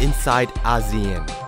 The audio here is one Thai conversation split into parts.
inside ASEAN.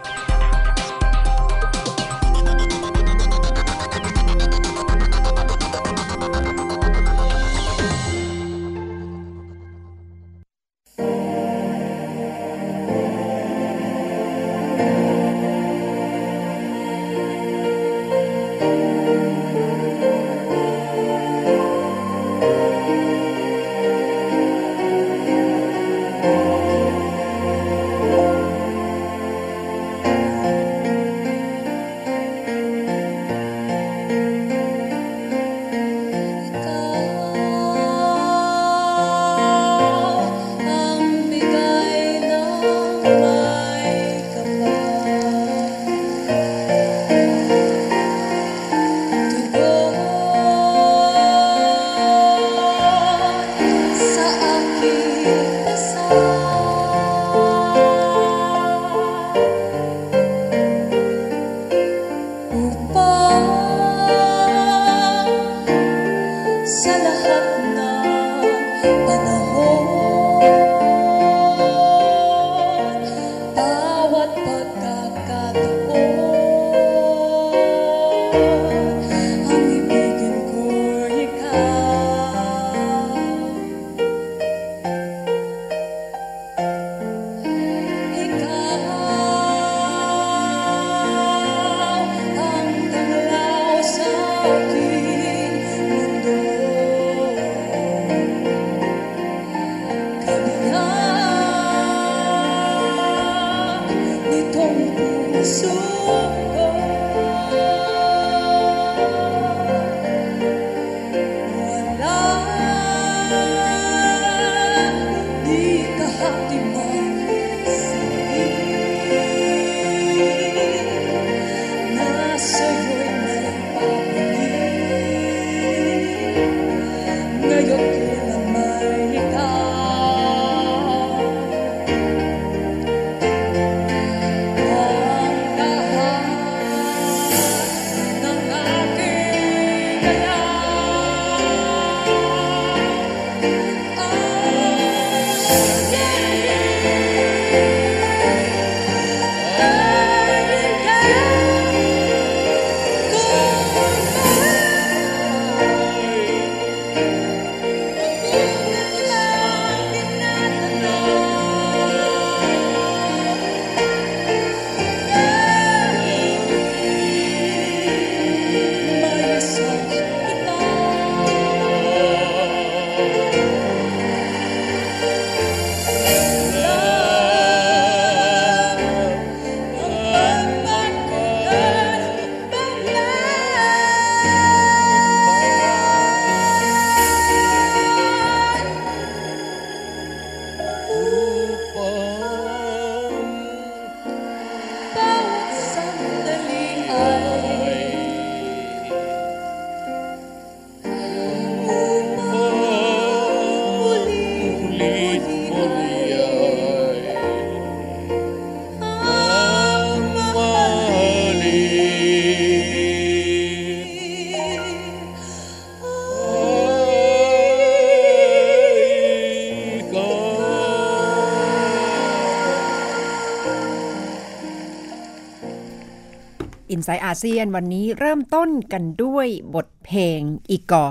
I n s i ซต์อาเซียนวันนี้เริ่มต้นกันด้วยบทเพลงอีก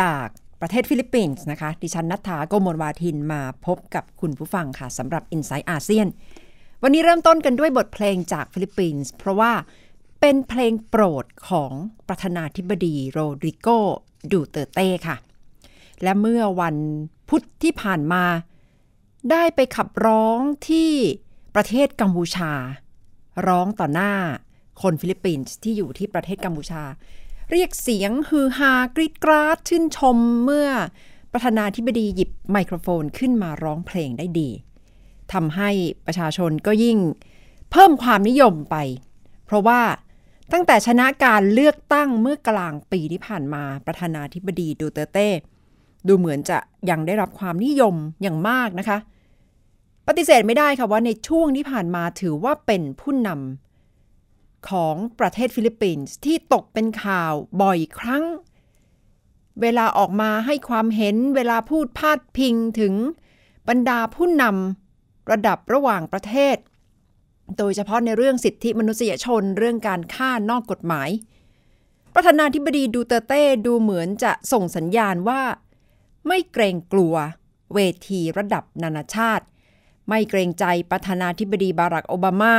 จากประเทศฟิลิปปินส์นะคะ ดิฉันณัฏฐาโกมลวาทินมาพบกับคุณผู้ฟังค่ะสำหรับ Insight อาเซียน วันนี้เริ่มต้นกันด้วยบทเพลงจากฟิลิปปินส์เพราะว่าเป็นเพลงโปรดของประธานาธิบดีโรดริโกดูเตเต้ค่ะ และเมื่อวันพุธที่ผ่านมา ได้ไปขับร้องที่ประเทศกัมพูชา ร้องต่อหน้า คนฟิลิปปินส์ที่อยู่ที่ประเทศกัมพูชา เรียกเสียงฮือฮากรีดกราดชื่นชมเมื่อประธานาธิบดีหยิบไมโครโฟนขึ้นมาร้องเพลงได้ดีทำให้ประชาชนก็ยิ่งเพิ่มความนิยมไป เพราะว่าตั้งแต่ชนะการเลือกตั้งเมื่อกลางปีที่ผ่านมาประธานาธิบดีดูเตเต้ดูเหมือนจะยังได้รับความนิยมอย่างมากนะคะ ปฏิเสธไม่ได้ค่ะว่าในช่วงที่ผ่านมาถือว่าเป็นผู้นำ ของประเทศฟิลิปปินส์ที่ตกเป็นข่าวบ่อยครั้ง เวลาออกมาให้ความเห็นเวลาพูดพาดพิงถึงบรรดาผู้นำระดับระหว่างประเทศ โดยเฉพาะในเรื่องสิทธิมนุษยชนเรื่องการฆ่านอกกฎหมาย ประธานาธิบดีดูเตเต้ดูเหมือนจะส่งสัญญาณว่า ไม่เกรงกลัวเวทีระดับนานาชาติ ไม่เกรงใจประธานาธิบดีบารักโอบามา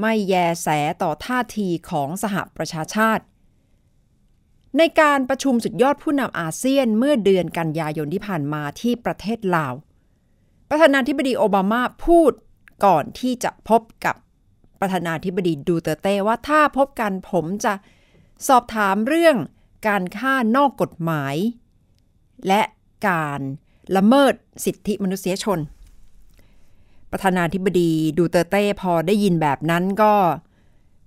ไม่แยแสต่อท่าทีของสหประชาชาติ ในการประชุมสุดยอดผู้นำอาเซียนเมื่อเดือนกันยายนที่ผ่านมาที่ประเทศลาว ประธานาธิบดีโอบามาพูดก่อนที่จะพบกับประธานาธิบดีดูเตเต้ว่าถ้าพบกันผมจะสอบถามเรื่องการฆ่านอกกฎหมาย และการละเมิดสิทธิมนุษยชน ประธานาธิบดีดูเตเต้พอได้ยินแบบนั้นก็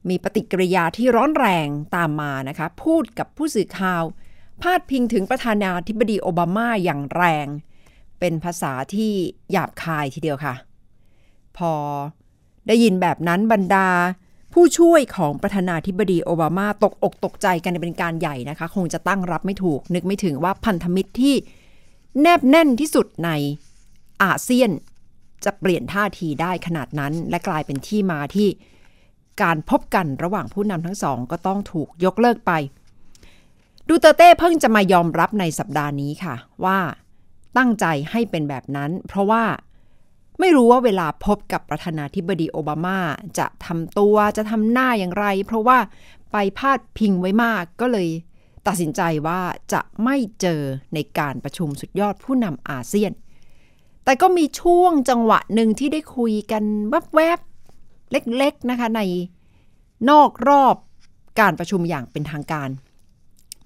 มีปฏิกิริยาที่ร้อนแรงตามมานะคะ พูดกับผู้สื่อข่าว พาดพิงถึงประธานาธิบดีโอบามาอย่างแรง เป็นภาษาที่หยาบคายทีเดียวค่ะ พอได้ยินแบบนั้นบรรดา ผู้ช่วยของประธานาธิบดีโอบามาตกอกตกใจกันเป็นการใหญ่นะคะ คงจะตั้งรับไม่ถูก นึกไม่ถึงว่าพันธมิตรที่แนบแน่นที่สุดในอาเซียน จะเปลี่ยนท่าทีได้ขนาดนั้น และกลายเป็นที่มาที่การพบกันระหว่างผู้นำทั้งสองก็ต้องถูกยกเลิกไป ดูเตเต้เพิ่งจะมายอมรับในสัปดาห์นี้ค่ะ ว่าตั้งใจให้เป็นแบบนั้น เพราะว่าไม่รู้ว่าเวลาพบกับประธานาธิบดีโอบามาจะทำตัวจะทำหน้าอย่างไร เพราะว่าไปพาดพิงไว้มากก็เลยตัดสินใจว่าจะไม่เจอในการประชุมสุดยอดผู้นำอาเซียน แต่ก็มีช่วงจังหวะหนึ่งที่ได้คุยกันแวบๆ เล็กๆนะคะ ในนอกรอบการประชุมอย่างเป็นทางการ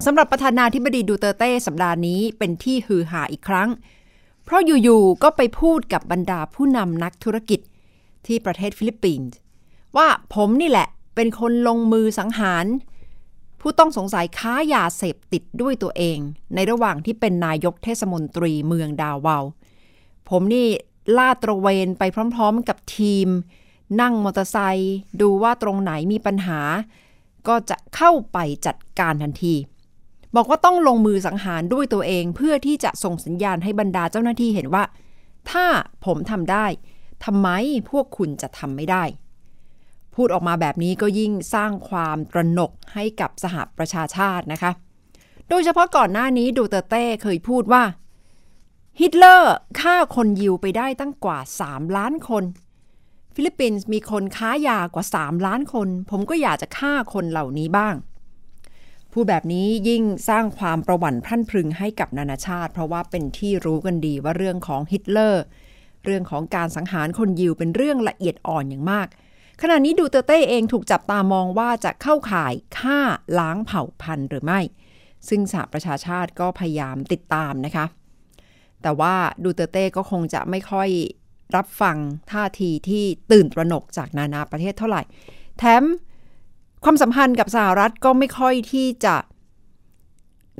สำหรับประธานาธิบดีดูเตเต้สัปดาห์นี้เป็นที่ฮือฮาอีกครั้ง เพราะอยู่ๆก็ไปพูดกับบรรดาผู้นำนักธุรกิจที่ประเทศฟิลิปปินส์ว่าผมนี่แหละเป็นคนลงมือสังหาร ผู้ต้องสงสัยค้ายาเสพติดด้วยตัวเอง ในระหว่างที่เป็นนายกเทศมนตรีเมืองดาวาว ผมนี่ลาดตระเวนไปพร้อมๆกับทีม นั่งมอเตอร์ไซค์ดูว่าตรงไหนมีปัญหา ก็จะเข้าไปจัดการทันที บอกว่าต้องลงมือสังหารด้วยตัวเองเพื่อที่จะส่งสัญญาณให้บรรดาเจ้าหน้าที่เห็นว่า ถ้าผมทำได้ทำไมพวกคุณจะทำไม่ได้ พูดออกมาแบบนี้ก็ยิ่งสร้างความตระหนกให้กับสหประชาชาตินะคะ โดยเฉพาะก่อนหน้านี้ดูเตเต้เคยพูดว่า ฮิตเลอร์ฆ่าคนยิวไปได้ตั้งกว่า 3 ล้านคน ฟิลิปปินส์มีคนค้ายากว่า 3 ล้านคน ผมก็อยากจะฆ่าคนเหล่านี้บ้าง พูดแบบนี้ยิ่งสร้างความประหวั่นพรั่นพรึงให้กับนานาชาติ เพราะว่าเป็นที่รู้กันดีว่าเรื่องของฮิตเลอร์ เรื่องของการสังหารคนยิวเป็นเรื่องละเอียดอ่อนอย่างมาก ขณะนี้ดูเตเต้เองถูกจับตามองว่าจะเข้าข่ายฆ่าล้างเผ่าพันธุ์หรือไม่ ซึ่งสหประชาชาติก็พยายามติดตามนะคะ แต่ว่าดูเตเต้ก็คงจะไม่ค่อยรับฟังท่าทีที่ตื่นตระหนกจากนานาประเทศเท่าไหร่ แถมความสัมพันธ์กับสหรัฐก็ไม่ค่อยที่จะ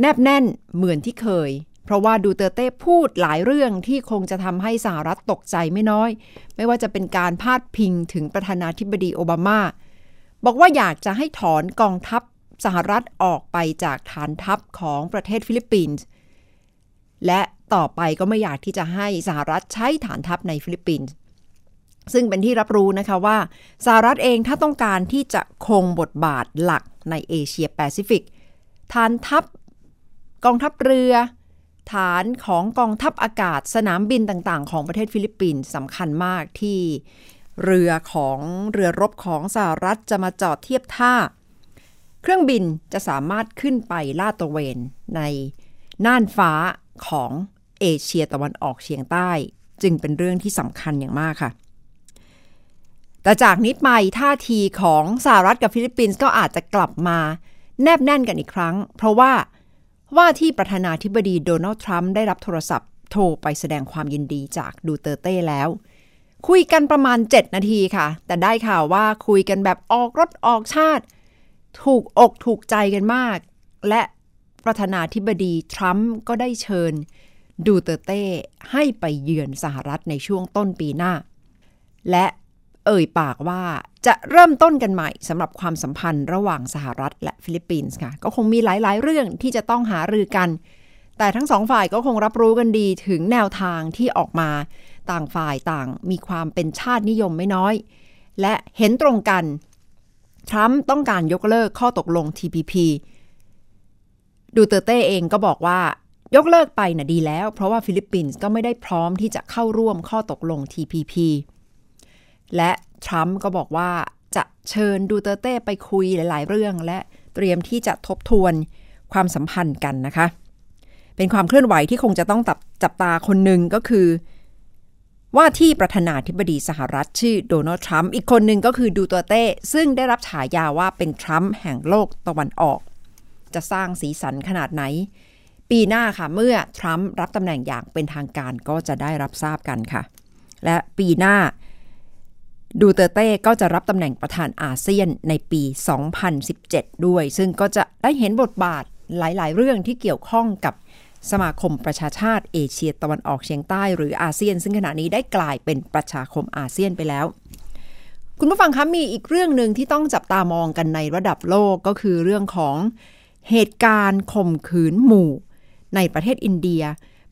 แนบแน่นเหมือนที่เคย เพราะว่าดูเตเต้พูดหลายเรื่องที่คงจะทำให้สหรัฐตกใจไม่น้อย ไม่ว่าจะเป็นการพาดพิงถึงประธานาธิบดีโอบามา บอกว่าอยากจะให้ถอนกองทัพสหรัฐออกไปจากฐานทัพของประเทศฟิลิปปินส์ และต่อไปก็ไม่อยากที่จะให้สหรัฐใช้ฐานทัพในฟิลิปปินส์ซึ่งเป็นที่รับรู้นะคะว่าสหรัฐเองถ้าต้องการที่จะคงบทบาทหลักในเอเชียแปซิฟิกฐานทัพกองทัพเรือ ฐานของกองทัพอากาศสนามบินต่างๆ ของประเทศฟิลิปปินส์สำคัญมากที่เรือของเรือรบของสหรัฐจะมาจอดเทียบท่า เครื่องบินจะสามารถขึ้นไปลาดตระเวนในน่านฟ้า ของเอเชียตะวันออกเฉียงใต้ จึงเป็นเรื่องที่สำคัญอย่างมากค่ะ แต่จากนี้ไปท่าทีของสหรัฐกับฟิลิปปินส์ก็อาจจะกลับมาแนบแน่นกันอีกครั้ง เพราะว่าว่าที่ประธานาธิบดีโดนัลด์ทรัมป์ได้รับโทรศัพท์โทรไปแสดงความยินดีจากดูเตอร์เต้แล้ว คุยกันประมาณ 7 นาทีค่ะ แต่ได้ข่าวว่าคุยกันแบบออกรสออกชาติ ถูกอกถูกใจกันมาก และ ประธานาธิบดีทรัมป์ก็ได้เชิญดูเตเต้ให้ไปเยือนสหรัฐในช่วงต้นปีหน้า และเอ่ยปากว่าจะเริ่มต้นกันใหม่สำหรับความสัมพันธ์ระหว่างสหรัฐและฟิลิปปินส์ค่ะ ก็คงมีหลายๆ เรื่องที่จะต้องหารือกัน แต่ทั้งสองฝ่ายก็คงรับรู้กันดีถึงแนวทางที่ออกมา ต่างฝ่ายต่างมีความเป็นชาตินิยมไม่น้อย และเห็นตรงกัน ทรัมป์ต้องการยกเลิกข้อตกลง TPP ดูเตอร์เต้เองก็บอกว่ายกเลิกไปน่ะดีแล้ว เพราะว่าฟิลิปปินส์ก็ไม่ได้พร้อมที่จะเข้าร่วมข้อตกลง TPP และทรัมป์ก็บอกว่าจะเชิญดูเตอร์เต้ไปคุยหลาย ๆ เรื่อง และเตรียมที่จะทบทวนความสัมพันธ์กันนะคะ เป็นความเคลื่อนไหวที่คงจะต้องจับจับตาคนหนึ่งก็คือ ว่าที่ประธานาธิบดีสหรัฐชื่อโดนัลด์ทรัมป์อีกคนหนึ่งก็คือดูเตอร์เต้ซึ่งได้รับฉายาว่าเป็นทรัมป์แห่งโลกตะวันออก จะสร้างสีสันขนาดไหน ปีหน้าค่ะเมื่อทรัมป์รับตำแหน่งอย่างเป็นทางการก็จะได้รับทราบกันค่ะ และปีหน้าดูเตอร์เต้ก็จะรับตำแหน่งประธานอาเซียนในปี 2017 ด้วย ซึ่งก็จะได้เห็นบทบาทหลาย ๆ เรื่องที่เกี่ยวข้องกับสมาคมประชาชาติเอเชียตะวันออกเฉียงใต้หรืออาเซียน ซึ่งขณะนี้ได้กลายเป็นประชาคมอาเซียนไปแล้ว คุณผู้ฟังคะมีอีกเรื่องหนึ่งที่ต้องจับตามองกันในระดับโลกก็คือเรื่องของ เหตุการณ์ข่มขืนหมู่ ในประเทศอินเดีย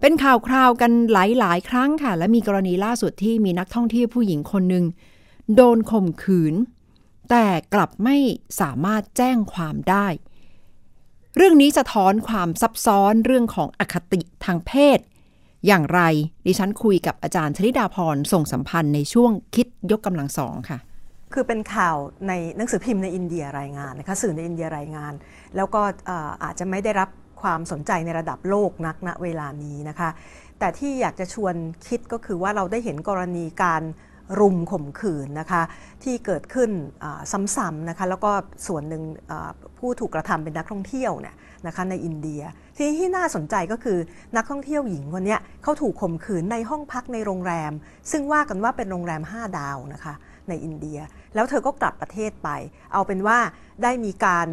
เป็นข่าวคราวกันหลายๆ ครั้งค่ะ และมีกรณีล่าสุดที่มีนักท่องเที่ยวผู้หญิงคนหนึ่งโดนข่มขืน แต่กลับไม่สามารถแจ้งความได้ เรื่องนี้สะท้อนความซับซ้อนเรื่องของอคติทางเพศ อย่างไรดิฉันคุยกับอาจารย์ชลิดาพรส่งสัมพันธ์ในช่วงคิดยกกำลังสองค่ะ คือเป็นข่าวในหนังสือพิมพ์ในอินเดียรายงานนะคะสื่อในอินเดียรายงาน แล้วก็อาจจะไม่ได้รับความสนใจในระดับโลกนักณเวลานี้นะคะ แต่ที่อยากจะชวนคิดก็คือว่าเราได้เห็นกรณีการรุมข่มขืนนะคะที่เกิดขึ้นซ้ำๆนะคะแล้วก็ส่วนหนึ่งผู้ถูกกระทำเป็นนักท่องเที่ยวเนี่ยนะคะในอินเดีย ทีนี้ที่น่าสนใจก็คือนักท่องเที่ยวหญิงคนนี้เขาถูกข่มขืนในห้องพักในโรงแรม ซึ่งว่ากันว่าเป็นโรงแรม 5 ดาวนะคะ ในอินเดีย แล้วเธอก็กลับประเทศไป เอาเป็นว่าได้มีการ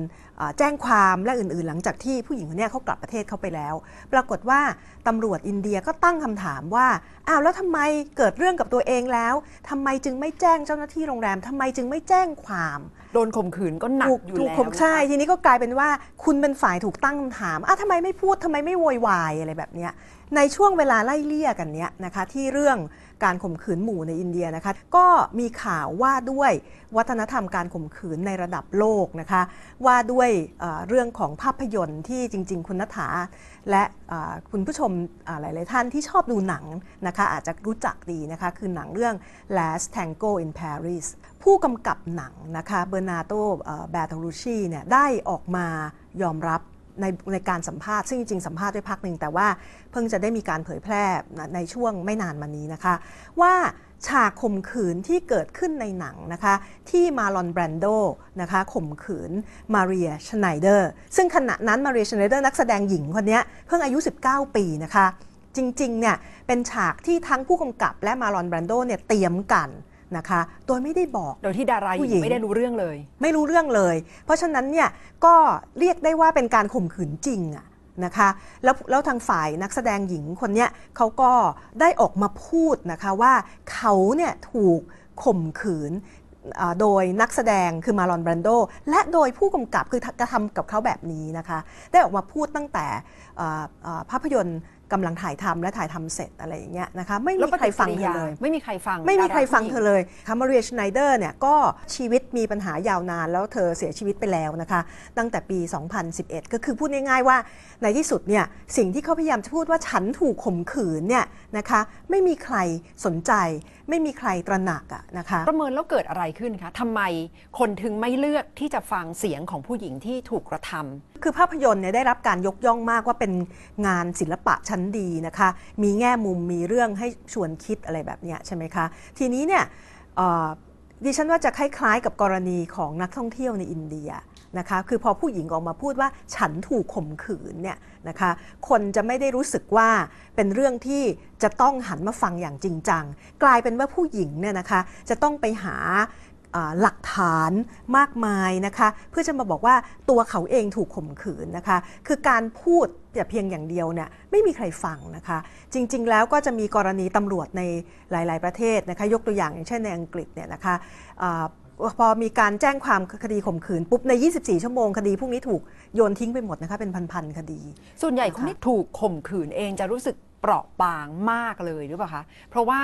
แจ้งความและอื่นๆ หลังจากที่ผู้หญิงคนนี้เขากลับประเทศเขาไปแล้ว ปรากฏว่าตำรวจอินเดียก็ตั้งคำถามว่าอ้าวแล้วทำไมเกิดเรื่องกับตัวเองแล้วทำไมจึงไม่แจ้งเจ้าหน้าที่โรงแรมทำไมจึงไม่แจ้งความโดนข่มขืนก็หนักอยู่แล้วใช่ทีนี้ก็กลายเป็นว่าคุณเป็นฝ่ายถูกตั้งคำถามอ้าวทำไมไม่พูดทำไมไม่โวยวายอะไรแบบนี้ในช่วงเวลาไล่เลี่ยกันเนี้ยนะคะที่เรื่อง การข่มขืนหมู่ในอินเดียนะคะ ก็มีข่าวว่าด้วยวัฒนธรรมการข่มขืนในระดับโลกนะคะ ว่าด้วยเรื่องของภาพยนตร์ที่จริง ๆ คุณนัฐาและคุณผู้ชมหลาย ๆ ท่านที่ชอบดูหนังนะคะ อาจจะรู้จักดีนะคะ คือหนังเรื่อง Last Tango in Paris ผู้กำกับหนังนะคะเบอร์นาโตแบตรูชีเนี่ยได้ออกมายอมรับ ในในการสัมภาษณ์ซึ่งจริงๆสัมภาษณ์ด้วยพักหนึ่งแต่ว่าเพิ่งจะได้มีการเผยแพร่ในช่วงไม่นานมานี้นะคะ ว่าฉากข่มขืนที่เกิดขึ้นในหนังนะคะ ที่มาลอนแบรนโดนะคะข่มขืนมาเรียชไนเดอร์ซึ่งขณะนั้นมาเรียชไนเดอร์นักแสดงหญิงคนนี้เพิ่งอายุ 19 ปีนะคะ จริงๆเนี่ยเป็นฉากที่ทั้งผู้กำกับและมาร์ลอนแบรนโดเนี่ยเตรียมกัน นะคะ โดยไม่ได้บอก โดยที่ดาราหญิงไม่ได้รู้เรื่องเลย ไม่รู้เรื่องเลย เพราะฉะนั้นเนี่ยก็เรียกได้ว่าเป็นการข่มขืนจริงอะนะคะแล้วแล้วทางฝ่ายนักแสดงหญิงคนนี้เขาก็ได้ออกมาพูดนะคะว่าเขาเนี่ยถูกข่มขืนโดยนักแสดงคือมาลอนแบรนโด และโดยผู้กำกับคือกระทำกับเขาแบบนี้นะคะ ได้ออกมาพูดตั้งแต่ภาพยนตร์ กำลังถ่ายทำและถ่ายทำเสร็จอะไรอย่างเงี้ยนะคะไม่มีใครฟังเธอเลย ไม่มีใครฟัง ไม่มีใครฟังเธอเลยคามาเรียชไนเดอร์เนี่ยก็ชีวิตมีปัญหายาวนาน แล้วเธอเสียชีวิตไปแล้วนะคะ ตั้งแต่ปี 2011 ก็คือพูดง่ายๆว่าในที่สุดเนี่ยสิ่งที่เขาพยายามจะพูดว่าฉันถูกข่มขืนเนี่ย นะคะ ไม่มีใครสนใจ ไม่มีใครตระหนักอะนะคะ ประเมินแล้วเกิดอะไรขึ้นคะทำไมคนถึงไม่เลือกที่จะฟังเสียงของผู้หญิงที่ถูกกระทำคือภาพยนตร์เนี่ยได้รับการยกย่องมากว่าเป็นงานศิลปะชั้นดีนะคะ มีแง่มุมมีเรื่องให้ชวนคิดอะไรแบบนี้ใช่ไหมคะ ทีนี้เนี่ยดิฉันว่าจะคล้ายๆกับกรณีของนักท่องเที่ยวในอินเดีย นะคะคือพอผู้หญิงออกมาพูดว่าฉันถูกข่มขืนเนี่ยนะคะคนจะไม่ได้รู้สึกว่าเป็นเรื่องที่จะต้องหันมาฟังอย่างจริงจัง กลายเป็นว่าผู้หญิงเนี่ยนะคะจะต้องไปหาหลักฐานมากมายนะคะเพื่อจะมาบอกว่าตัวเขาเองถูกข่มขืนนะคะคือการพูดแต่เพียงอย่างเดียวเนี่ยไม่มีใครฟังนะคะจริง ๆ แล้วก็จะมีกรณีตำรวจในหลาย ๆ ประเทศนะคะยกตัวอย่างอย่างเช่นในอังกฤษเนี่ยนะคะ พอมีการแจ้งความคดีข่มขืนปุ๊บใน 24 ชั่วโมงคดีพวกนี้ถูกโยนทิ้งไปหมดนะคะเป็นพันๆคดี ส่วนใหญ่คนที่ถูกข่มขืนเองจะรู้สึกเปราะบางมากเลยหรือเปล่าคะเพราะว่า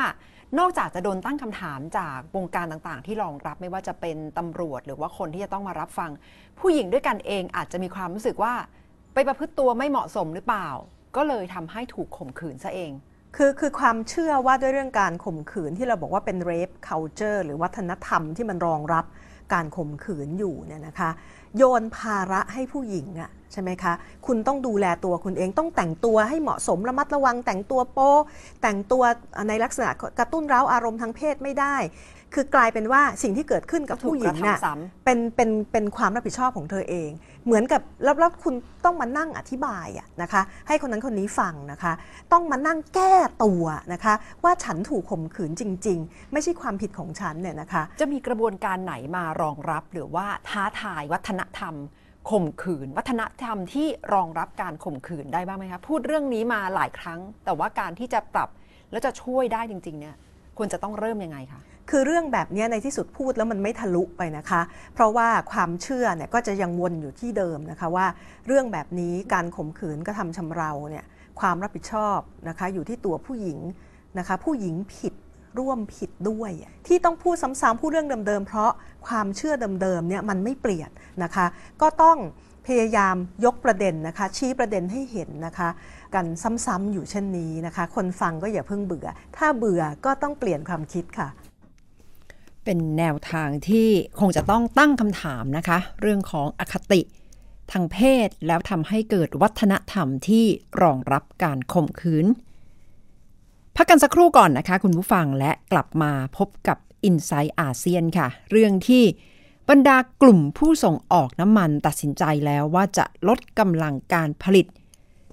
นอกจากจะโดนตั้งคำถามจากวงการต่างๆ ที่รองรับไม่ว่าจะเป็นตำรวจหรือว่าคนที่จะต้องมารับฟัง ผู้หญิงด้วยกันเองอาจจะมีความรู้สึกว่า ไปประพฤติตัวไม่เหมาะสมหรือเปล่า ก็เลยทำให้ถูกข่มขืนซะเอง คือคือความเชื่อว่าด้วยเรื่องการข่มขืนที่เราบอกว่าเป็น rape culture หรือวัฒนธรรมที่มันรองรับการข่มขืนอยู่เนี่ยนะคะ โยนภาระให้ผู้หญิงอะใช่ไหมคะ คุณต้องดูแลตัวคุณเองต้องแต่งตัวให้เหมาะสมระมัดระวัง แต่งตัวโป๊แต่งตัวในลักษณะกระตุ้นเร้าอารมณ์ทางเพศไม่ได้ คือกลายเป็นว่าสิ่งที่เกิดขึ้นกับผู้หญิงถูกกระน่ะทำซ้ำเป็นเป็นเป็นความรับผิดชอบของเธอเอง เหมือนกับแล้วแล้วคุณต้องมานั่งอธิบายอะนะคะ ให้คนนั้นคนนี้ฟังนะคะ ต้องมานั่งแก้ตัวนะคะ ว่าฉันถูกข่มขืนจริง ๆ ไม่ใช่ความผิดของฉันเนี่ยนะคะ จะมีกระบวนการไหนมารองรับหรือว่าท้าทายวัฒนธรรมข่มขืน วัฒนธรรมที่รองรับการข่มขืนได้บ้างไหมคะพูดเรื่องนี้มาหลายครั้ง แต่ว่าการที่จะปรับแล้วจะช่วยได้จริงๆเนี่ยควรจะต้องเริ่มยังไงคะ คือเรื่องแบบนี้ในที่สุดพูดแล้วมันไม่ทะลุไปนะคะ เพราะว่าความเชื่อเนี่ยก็จะยังวนอยู่ที่เดิมนะคะว่า เรื่องแบบนี้การข่มขืนกระทำชำเราเนี่ยความรับผิดชอบนะคะอยู่ที่ตัวผู้หญิงนะคะผู้หญิงผิดร่วมผิดด้วย ที่ต้องพูดซ้ำๆพูดเรื่องเดิมๆเพราะความเชื่อเดิมๆเนี่ยมันไม่เปลี่ยนนะคะ ก็ต้องพยายามยกประเด็นนะคะ ชี้ประเด็นให้เห็นนะคะ กันซ้ำๆอยู่เช่นนี้นะคะ คนฟังก็อย่าเพิ่งเบื่อ ถ้าเบื่อก็ต้องเปลี่ยนความคิดค่ะ เป็นแนวทางที่คงจะต้องตั้งคำถามนะคะ เรื่องของอคติทางเพศแล้วทำให้เกิดวัฒนธรรมที่รองรับการข่มขืน พักกันสักครู่ก่อนนะคะ คุณผู้ฟังและกลับมาพบกับ i n s i ซต์อาเซียนค่ะ เรื่องที่บรรดากลุ่มผู้ส่งออกน้ำมันตัดสินใจแล้วว่าจะลดกำลังการผลิต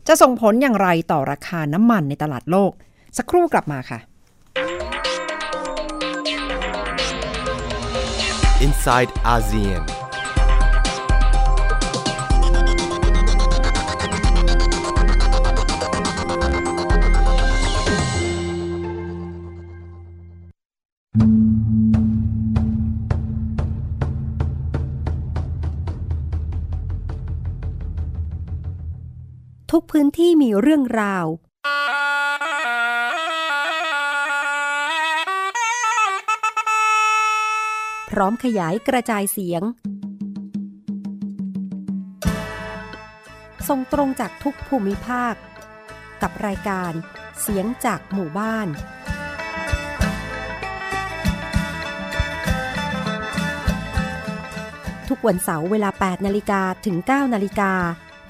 จะส่งผลอย่างไรต่อราคาน้ำมันในตลาดโลก สักครู่กลับมาค่ะ inside ASEAN. ทุกพื้นที่มีเรื่องราว ร้อมขยายกระจายเสียง ส่งตรงจากทุกภูมิภาค กับรายการเสียงจากหมู่บ้านทุกวันเสาร์เวลา 8 นาฬิกาถึง 9 นาฬิกา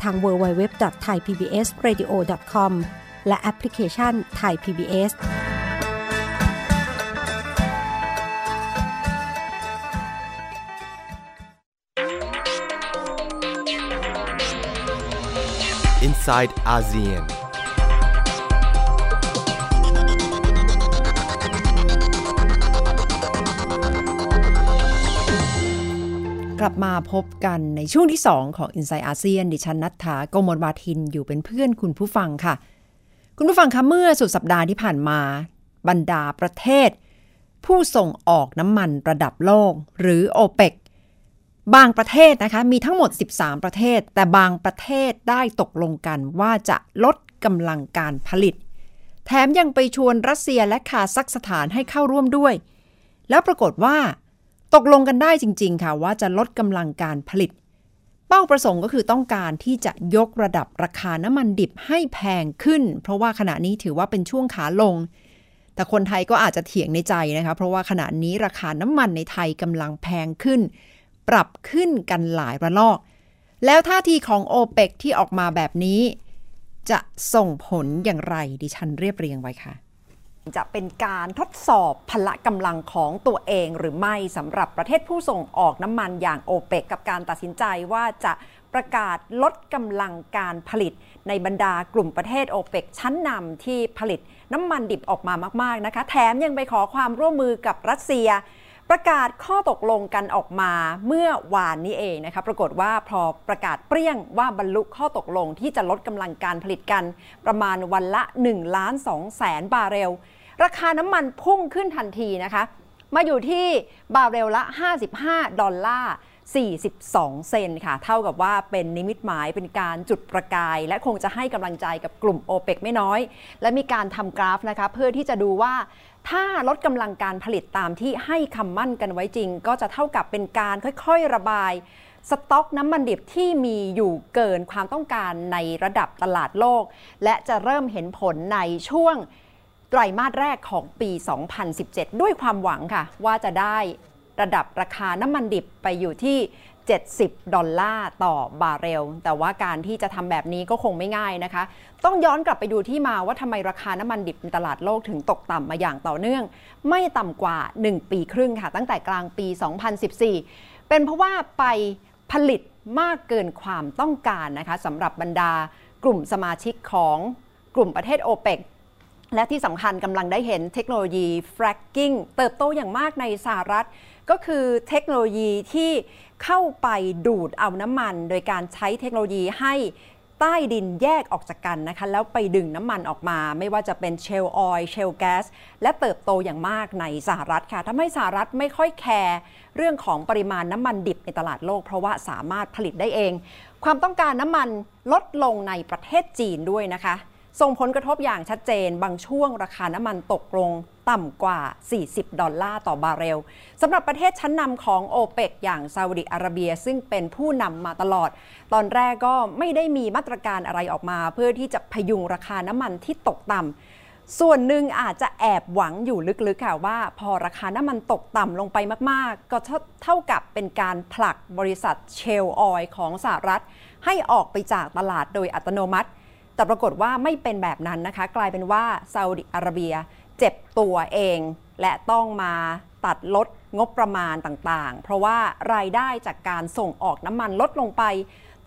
ทาง www.thaipbsradio.com และแอปพลิเคชัน Thai PBS inside ASEAN. กลับมาพบกันในช่วงที่ 2 ของ i n s i ซต์อาเซียนดิฉันนัทธาโกมลวาทินอยู่เป็นเพื่อนคุณผู้ฟังค่ะ คุณผู้ฟังคะเมื่อสุดสัปดาห์ที่ผ่านมา บรรดาประเทศ ผู้ส่งออกน้ำมันระดับโลก หรือ o p e ปก บางประเทศนะคะมีทั้งหมด 13 ประเทศ แต่บางประเทศได้ตกลงกันว่าจะลดกำลังการผลิต แถมยังไปชวนรัสเซียและคาซัคสถานให้เข้าร่วมด้วย แล้วปรากฏว่า ตกลงกันได้จริง ๆ ค่ะว่าจะลดกำลังการผลิต เป้าประสงค์ก็คือต้องการที่จะยกระดับราคาน้ำมันดิบให้แพงขึ้น เพราะว่าขณะนี้ถือว่าเป็นช่วงขาลง แต่คนไทยก็อาจจะเถียงในใจนะคะ เพราะว่าขณะนี้ราคาน้ำมันในไทยกำลังแพงขึ้น ปรับขึ้นกันหลายระลอก แล้วท่าทีของโอเปกที่ออกมาแบบนี้ จะส่งผลอย่างไรดิฉันเรียบเรียงไว้ค่ะ จะเป็นการทดสอบพละกำลังของตัวเองหรือไม่สำหรับประเทศผู้ส่งออกน้ำมันอย่างโอเปกกับการตัดสินใจว่าจะประกาศลดกำลังการผลิตในบรรดากลุ่มประเทศโอเปกชั้นนำที่ผลิตน้ำมันดิบออกมามาก ๆ นะคะ แถมยังไปขอความร่วมมือกับรัสเซีย ประกาศข้อตกลงกันออกมาเมื่อวานนี้เองนะคะปรากฏว่าพอประกาศเปรี้ยงว่าบรรลุข้อตกลงที่จะลดกำลังการผลิตกัน ประมาณวันละ1ล้าน2แสนบาร์เรล ราคาน้ำมันพุ่งขึ้นทันทีนะคะ มาอยู่ที่บาร์เรลละ 55 ดอลลาร์42 เซนค่ะ เท่ากับว่าเป็นนิมิตหมายเป็นการจุดประกาย และคงจะให้กำลังใจกับกลุ่ม o p e ปกไม่น้อย และมีการทำกราฟนะคะ เพื่อที่จะดูว่า ถ้าลดกำลังการผลิตตามที่ให้คำมั่นกันไว้จริง ก็จะเท่ากับเป็นการค่อยๆระบาย สต็อกน้ำมันดิบที่มีอยู่เกินความต้องการในระดับตลาดโลก และจะเริ่มเห็นผลในช่วงไตรมาสแรกของปี 2017 ด้วยความหวังค่ะ ว่าจะได้ระดับราคาน้ำมันดิบไปอยู่ที่ 70 ดอลลาร์ต่อบาร์เรล แต่ว่าการที่จะทำแบบนี้ก็คงไม่ง่ายนะคะ ต้องย้อนกลับไปดูที่มาว่าทำไมราคาน้ำมันดิบในตลาดโลกถึงตกต่ำมาอย่างต่อเนื่อง ไม่ต่ำกว่า 1 ปีครึ่งค่ะ ตั้งแต่กลางปี 2014 เป็นเพราะว่าไปผลิตมากเกินความต้องการนะคะสำหรับบรรดากลุ่มสมาชิกของกลุ่มประเทศโอเปกและที่สำคัญกำลังได้เห็นเทคโนโลยี fracking เติบโตอย่างมากในสหรัฐ ก็คือเทคโนโลยีที่เข้าไปดูดเอาน้ำมัน โดยการใช้เทคโนโลยีให้ใต้ดินแยกออกจากกันนะคะ แล้วไปดึงน้ำมันออกมา ไม่ว่าจะเป็นเชลออยล์เชลแก๊สและเติบโตอย่างมากในสหรัฐค่ะทำให้สหรัฐไม่ค่อยแคร์เรื่องของปริมาณน้ำมันดิบในตลาดโลก เพราะว่าสามารถผลิตได้เอง ความต้องการน้ำมันลดลงในประเทศจีนด้วยนะคะ ส่งผลกระทบอย่างชัดเจน บางช่วงราคาน้ำมันตกลงต่ำกว่า 40 ดอลลาร์ต่อบาร์เรลสำหรับประเทศชั้นนำของโอเปกอย่างซาอุดิอาระเบีย ซึ่งเป็นผู้นำมาตลอด ตอนแรกก็ไม่ได้มีมาตรการอะไรออกมา เพื่อที่จะพยุงราคาน้ำมันที่ตกต่ำส่วนหนึ่งอาจจะแอบหวังอยู่ลึกๆค่ะว่าพอราคาน้ำมันตกต่ำลงไปมากๆ ก็เท่ากับเป็นการผลักบริษัทเชลออยของสหรัฐ ให้ออกไปจากตลาดโดยอัตโนมัติ แต่ปรากฏว่าไม่เป็นแบบนั้นนะคะ กลายเป็นว่าซาอุดิอาระเบียเจ็บตัวเอง และต้องมาตัดลดงบประมาณต่างๆ เพราะว่ารายได้จากการส่งออกน้ำมันลดลงไป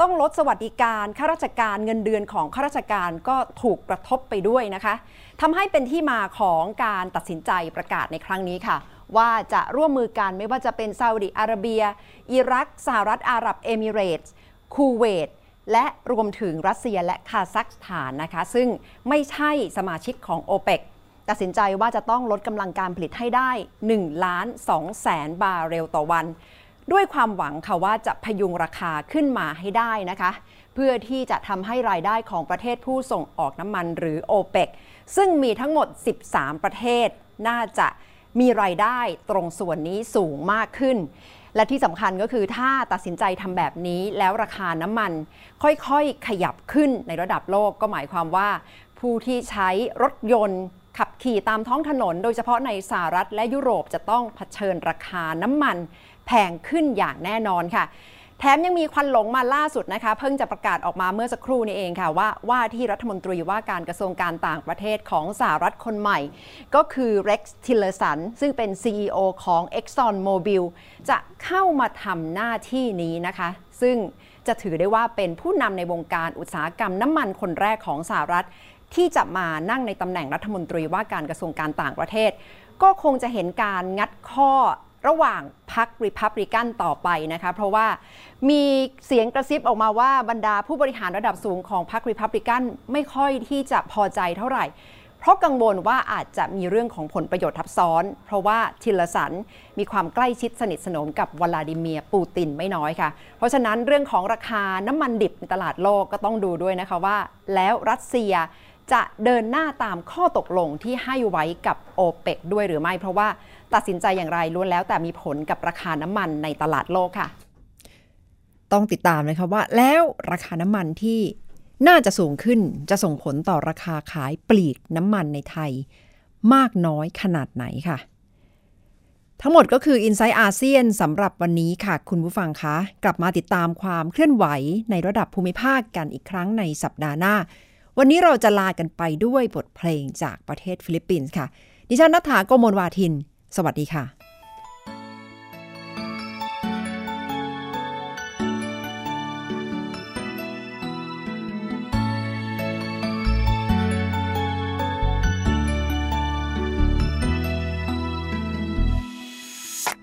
ต้องลดสวัสดิการข้าราชการเงินเดือนของข้าราชการก็ถูกกระทบไปด้วยนะคะทำให้เป็นที่มาของการตัดสินใจประกาศในครั้งนี้ค่ะว่าจะร่วมมือกันไม่ว่าจะเป็นซาอุดิอาระเบีย อิรัก สหรัฐอาหรับเอมิเรตส์คูเวต และรวมถึงรัสเซียและคาซัคสถานนะคะ ซึ่งไม่ใช่สมาชิกของโอเปกตัดสินใจว่าจะต้องลดกำลังการผลิตให้ได้1ล้าน2แสนบาร์เรลต่อวัน ด้วยความหวังค่ะว่าจะพยุงราคาขึ้นมาให้ได้นะคะ เพื่อที่จะทำให้รายได้ของประเทศผู้ส่งออกน้ำมันหรือโอเปกซึ่งมีทั้งหมด 13 ประเทศน่าจะมีรายได้ตรงส่วนนี้สูงมากขึ้น และที่สำคัญก็คือถ้าตัดสินใจทำแบบนี้แล้วราคาน้ำมัน ค่อยๆ ขยับขึ้นในระดับโลกก็หมายความว่า ผู้ที่ใช้รถยนต์ขับขี่ตามท้องถนน โดยเฉพาะในสหรัฐและยุโรปจะต้องเผชิญราคาน้ำมันแพงขึ้นอย่างแน่นอนค่ะ แถมยังมีควันหลงมาล่าสุดนะคะ เพิ่งจะประกาศออกมาเมื่อสักครู่นี้เองค่ะว่าว่าที่รัฐมนตรีว่าการกระทรวงการต่างประเทศของสหรัฐคนใหม่ ก็คือ Rex Tillerson ซึ่งเป็น CEO ของ Exxon Mobil จะเข้ามาทำหน้าที่นี้นะคะ ซึ่งจะถือได้ว่าเป็นผู้นำในวงการอุตสาหกรรมน้ำมันคนแรกของสหรัฐ ที่จะมานั่งในตำแหน่งรัฐมนตรีว่าการกระทรวงการต่างประเทศ ก็คงจะเห็นการงัดข้อ ระหว่างพรรคริพับริกันต่อไปนะคะเพราะว่ามีเสียงกระซิบออกมาว่าบรรดาผู้บริหารระดับสูงของพรรคริพับริกันไม่ค่อยที่จะพอใจเท่าไหร่ เพราะกังวลว่าอาจจะมีเรื่องของผลประโยชน์ทับซ้อน เพราะว่าทิลสันมีความใกล้ชิดสนิทสนมกับวลาดิเมียร์ปูตินไม่น้อยค่ะ เพราะฉะนั้นเรื่องของราคาน้ำมันดิบในตลาดโลกก็ต้องดูด้วยนะคะว่า แล้วรัสเซียจะเดินหน้าตามข้อตกลงที่ให้ไว้กับโอเปกด้วยหรือไม่เพราะว่า ตัดสินใจอย่างไรล้วนแล้วแต่มีผลกับราคาน้ำมันในตลาดโลกค่ะ ต้องติดตามเลยค่ะว่า แล้วราคาน้ำมันที่น่าจะสูงขึ้นจะส่งผลต่อราคาขายปลีกน้ำมันในไทย มากน้อยขนาดไหนค่ะ ทั้งหมดก็คือ i n s i ซต์อาเซียนสำหรับวันนี้ค่ะ คุณผู้ฟังคะ กลับมาติดตามความเคลื่อนไหวในระดับภูมิภาคกันอีกครั้งในสัปดาห์หน้า วันนี้เราจะลากันไปด้วยบทเพลงจากประเทศฟิลิปปินส์ค่ะ ดิฉันนัฐาโกโมลวาทิน สวัสดีค่ะ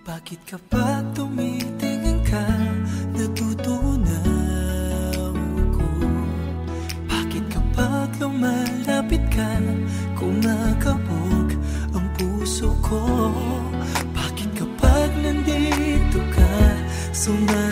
Bakit ko? Bakit kapag nandito ka, sumasabay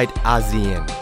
Inside ASEAN.